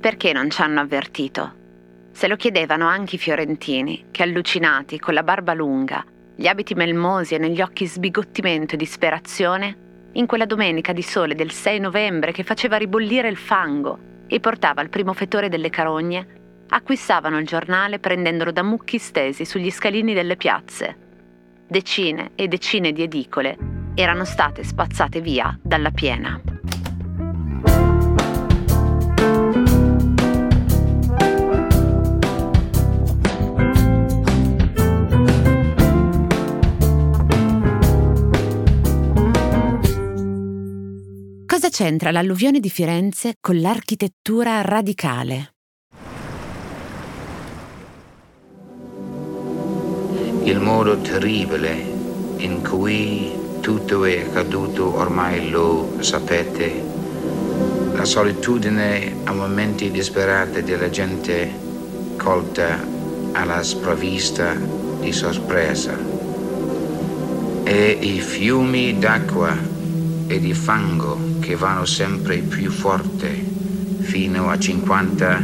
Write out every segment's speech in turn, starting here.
Perché non ci hanno avvertito? Se lo chiedevano anche i fiorentini, che allucinati, con la barba lunga, gli abiti melmosi e negli occhi sbigottimento e disperazione, in quella domenica di sole del 6 novembre che faceva ribollire il fango e portava al primo fetore delle carogne, acquistavano il giornale prendendolo da mucchi stesi sugli scalini delle piazze. Decine e decine di edicole erano state spazzate via dalla piena. C'entra l'alluvione di Firenze con l'architettura radicale? il modo terribile in cui tutto è accaduto ormai lo sapete, la solitudine a momenti disperati della gente colta alla sprovvista di sorpresa e i fiumi d'acqua e di fango che vanno sempre più forte fino a 50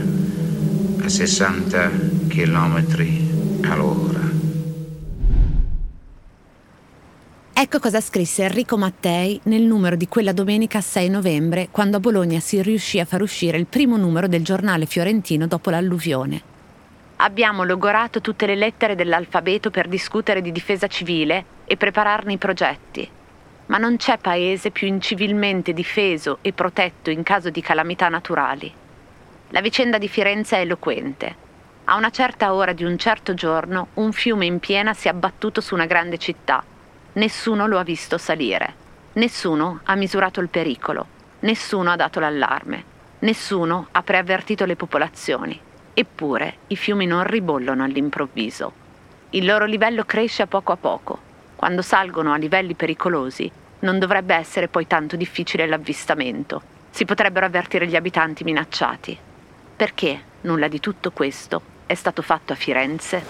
a 60 chilometri all'ora. Ecco cosa scrisse Enrico Mattei nel numero di quella domenica 6 novembre, quando a Bologna si riuscì a far uscire il primo numero del giornale fiorentino dopo l'alluvione. Abbiamo logorato tutte le lettere dell'alfabeto per discutere di difesa civile e prepararne i progetti. Ma non c'è paese più incivilmente difeso e protetto in caso di calamità naturali. La vicenda di Firenze è eloquente. A una certa ora di un certo giorno, un fiume in piena si è abbattuto su una grande città Nessuno lo ha visto salire. Nessuno ha misurato il pericolo. Nessuno ha dato l'allarme. Nessuno ha preavvertito le popolazioni. Eppure i fiumi non ribollono all'improvviso. Il loro livello cresce a poco a poco. Quando salgono a livelli pericolosi, non dovrebbe essere poi tanto difficile l'avvistamento. Si potrebbero avvertire gli abitanti minacciati. Perché nulla di tutto questo è stato fatto a Firenze?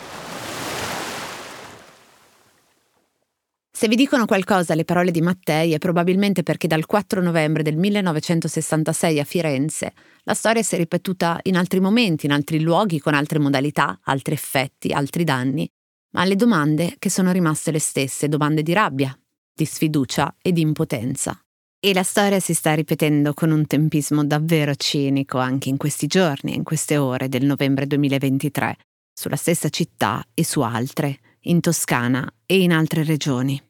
Se vi dicono qualcosa le parole di Mattei è probabilmente perché dal 4 novembre del 1966 a Firenze la storia si è ripetuta in altri momenti, in altri luoghi, con altre modalità, altri effetti, altri danni, ma le domande che sono rimaste le stesse, domande di rabbia, di sfiducia e di impotenza. E la storia si sta ripetendo con un tempismo davvero cinico anche in questi giorni, in queste ore del novembre 2023, sulla stessa città e su altre, in Toscana e in altre regioni.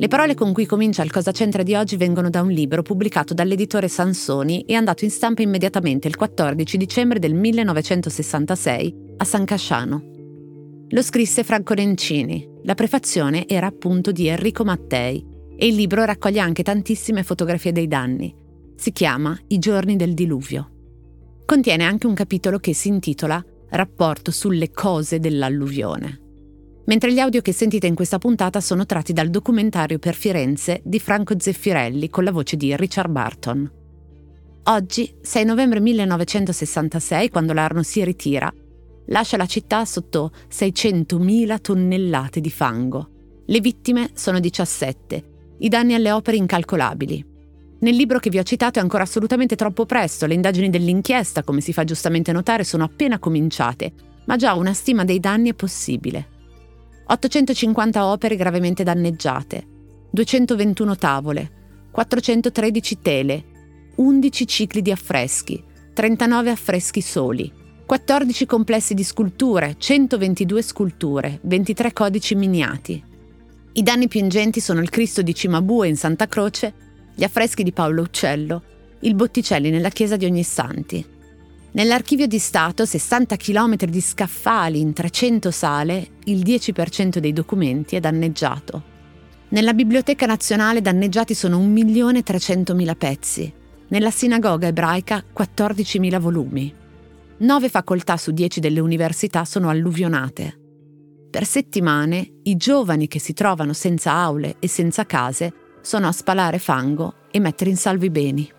Le parole con cui comincia il Cosa C'entra di oggi vengono da un libro pubblicato dall'editore Sansoni e andato in stampa immediatamente il 14 dicembre del 1966 a San Casciano. Lo scrisse Franco Nencini. La prefazione era appunto di Enrico Mattei e il libro raccoglie anche tantissime fotografie dei danni. Si chiama I giorni del diluvio. Contiene anche un capitolo che si intitola Rapporto sulle cose dell'alluvione mentre gli audio che sentite in questa puntata sono tratti dal documentario per Firenze di Franco Zeffirelli con la voce di Richard Barton. Oggi, 6 novembre 1966, quando l'Arno si ritira, lascia la città sotto 600.000 tonnellate di fango. Le vittime sono 17, i danni alle opere incalcolabili. Nel libro che vi ho citato è ancora assolutamente troppo presto, le indagini dell'inchiesta, come si fa giustamente notare, sono appena cominciate, ma già una stima dei danni è possibile. 850 opere gravemente danneggiate, 221 tavole, 413 tele, 11 cicli di affreschi, 39 affreschi soli, 14 complessi di sculture, 122 sculture, 23 codici miniati. I danni più ingenti sono il Cristo di Cimabue in Santa Croce, gli affreschi di Paolo Uccello, il Botticelli nella chiesa di Ognissanti. Nell'archivio di Stato, 60 km di scaffali in 300 sale, il 10% dei documenti è danneggiato. Nella Biblioteca Nazionale danneggiati sono 1.300.000 pezzi. Nella sinagoga ebraica 14.000 volumi. 9 facoltà su 10 delle università sono alluvionate. Per settimane i giovani che si trovano senza aule e senza case sono a spalare fango e mettere in salvo i beni.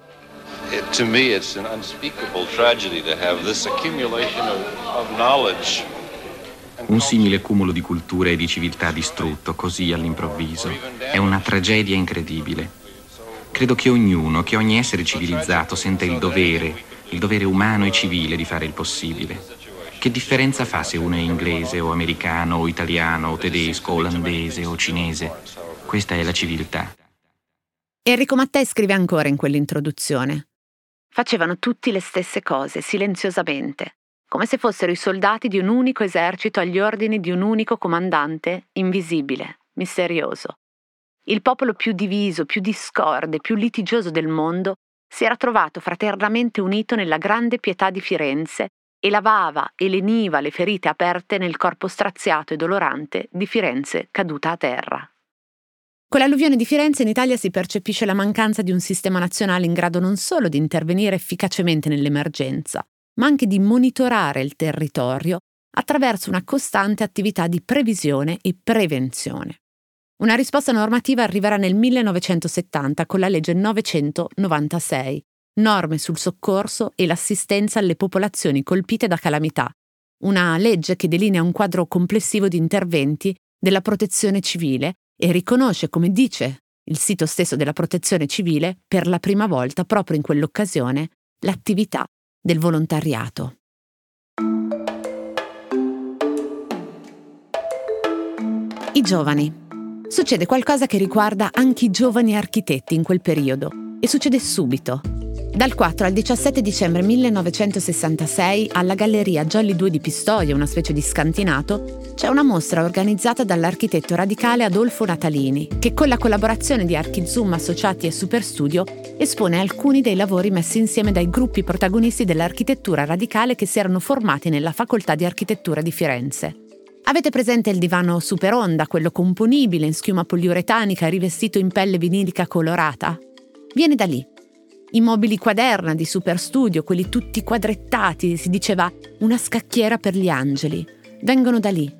It, to me, it's an unspeakable tragedy to have this accumulation of, of knowledge Un simile cumulo di culture e di civiltà distrutto così all'improvviso è una tragedia incredibile. Credo che ognuno, che ogni essere civilizzato senta il dovere, il dovere umano e civile di fare il possibile. Che differenza fa se uno è inglese o americano o italiano o tedesco o olandese o cinese? Questa è la civiltà. Enrico Mattei scrive ancora in quell'introduzione. Facevano tutti le stesse cose, silenziosamente, come se fossero i soldati di un unico esercito agli ordini di un unico comandante, invisibile, misterioso. Il popolo più diviso, più discorde, più litigioso del mondo si era trovato fraternamente unito nella grande pietà di Firenze e lavava e leniva le ferite aperte nel corpo straziato e dolorante di Firenze caduta a terra. Con l'alluvione di Firenze in Italia si percepisce la mancanza di un sistema nazionale in grado non solo di intervenire efficacemente nell'emergenza, ma anche di monitorare il territorio attraverso una costante attività di previsione e prevenzione. Una risposta normativa arriverà nel 1970 con la legge 996, norme sul soccorso e l'assistenza alle popolazioni colpite da calamità, una legge che delinea un quadro complessivo di interventi della protezione civile e riconosce, come dice il sito stesso della protezione civile, per la prima volta proprio in quell'occasione, l'attività del volontariato. I giovani. Succede qualcosa che riguarda anche i giovani architetti in quel periodo e succede subito. Dal 4 al 17 dicembre 1966 alla Galleria Jolly 2 di Pistoia, una specie di scantinato, c'è una mostra organizzata dall'architetto radicale Adolfo Natalini, che con la collaborazione di Archizoom Associati e Superstudio espone alcuni dei lavori messi insieme dai gruppi protagonisti dell'architettura radicale che si erano formati nella Facoltà di Architettura di Firenze. Avete presente il divano super onda, quello componibile in schiuma poliuretanica rivestito in pelle vinilica colorata? Viene da lì i mobili quaderna di Superstudio, quelli tutti quadrettati, si diceva una scacchiera per gli angeli, vengono da lì.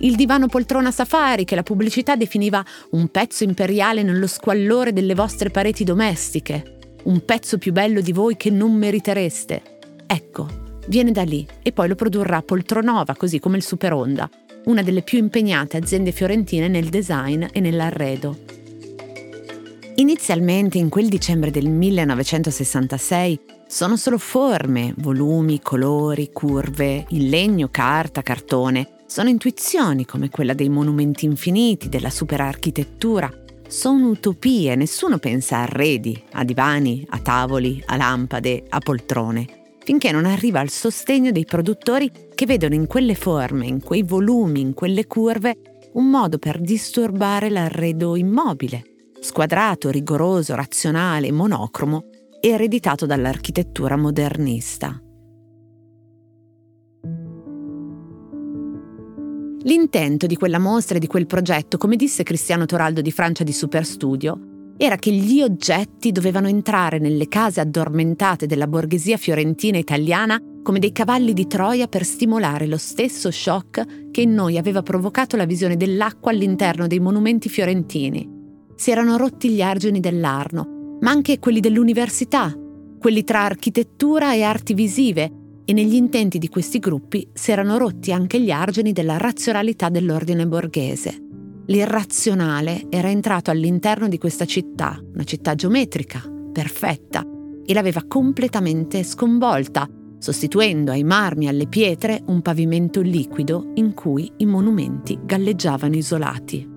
Il divano poltrona safari che la pubblicità definiva un pezzo imperiale nello squallore delle vostre pareti domestiche, un pezzo più bello di voi che non meritereste. Ecco, viene da lì e poi lo produrrà Poltronova, così come il Super Onda, una delle più impegnate aziende fiorentine nel design e nell'arredo. Inizialmente, in quel dicembre del 1966, sono solo forme, volumi, colori, curve, in legno, carta, cartone. Sono intuizioni come quella dei monumenti infiniti, della superarchitettura. Sono utopie, nessuno pensa a arredi, a divani, a tavoli, a lampade, a poltrone, finché non arriva al sostegno dei produttori che vedono in quelle forme, in quei volumi, in quelle curve, un modo per disturbare l'arredo immobile squadrato, rigoroso, razionale, monocromo, ereditato dall'architettura modernista. L'intento di quella mostra e di quel progetto, come disse Cristiano Toraldo di Francia di Superstudio, era che gli oggetti dovevano entrare nelle case addormentate della borghesia fiorentina italiana come dei cavalli di Troia per stimolare lo stesso shock che in noi aveva provocato la visione dell'acqua all'interno dei monumenti fiorentini. Si erano rotti gli argini dell'Arno, ma anche quelli dell'università, quelli tra architettura e arti visive, e negli intenti di questi gruppi si erano rotti anche gli argini della razionalità dell'ordine borghese. L'irrazionale era entrato all'interno di questa città, una città geometrica, perfetta, e l'aveva completamente sconvolta, sostituendo ai marmi e alle pietre un pavimento liquido in cui i monumenti galleggiavano isolati.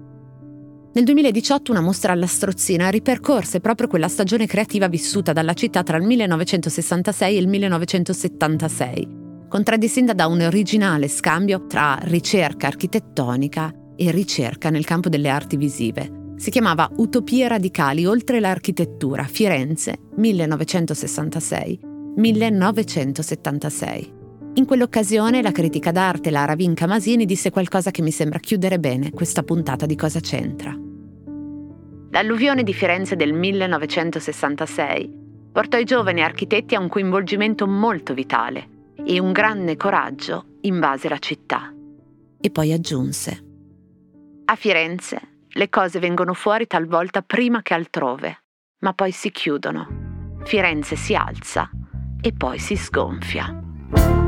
Nel 2018 una mostra alla Strozzina ripercorse proprio quella stagione creativa vissuta dalla città tra il 1966 e il 1976, contraddistinta da un originale scambio tra ricerca architettonica e ricerca nel campo delle arti visive. Si chiamava Utopie radicali oltre l'architettura, Firenze, 1966-1976. In quell'occasione la critica d'arte Lara Vinca Masini disse qualcosa che mi sembra chiudere bene questa puntata di Cosa c'entra. L'alluvione di Firenze del 1966 portò i giovani architetti a un coinvolgimento molto vitale e un grande coraggio invase la città. E poi aggiunse, a Firenze le cose vengono fuori talvolta prima che altrove, ma poi si chiudono. Firenze si alza e poi si sgonfia.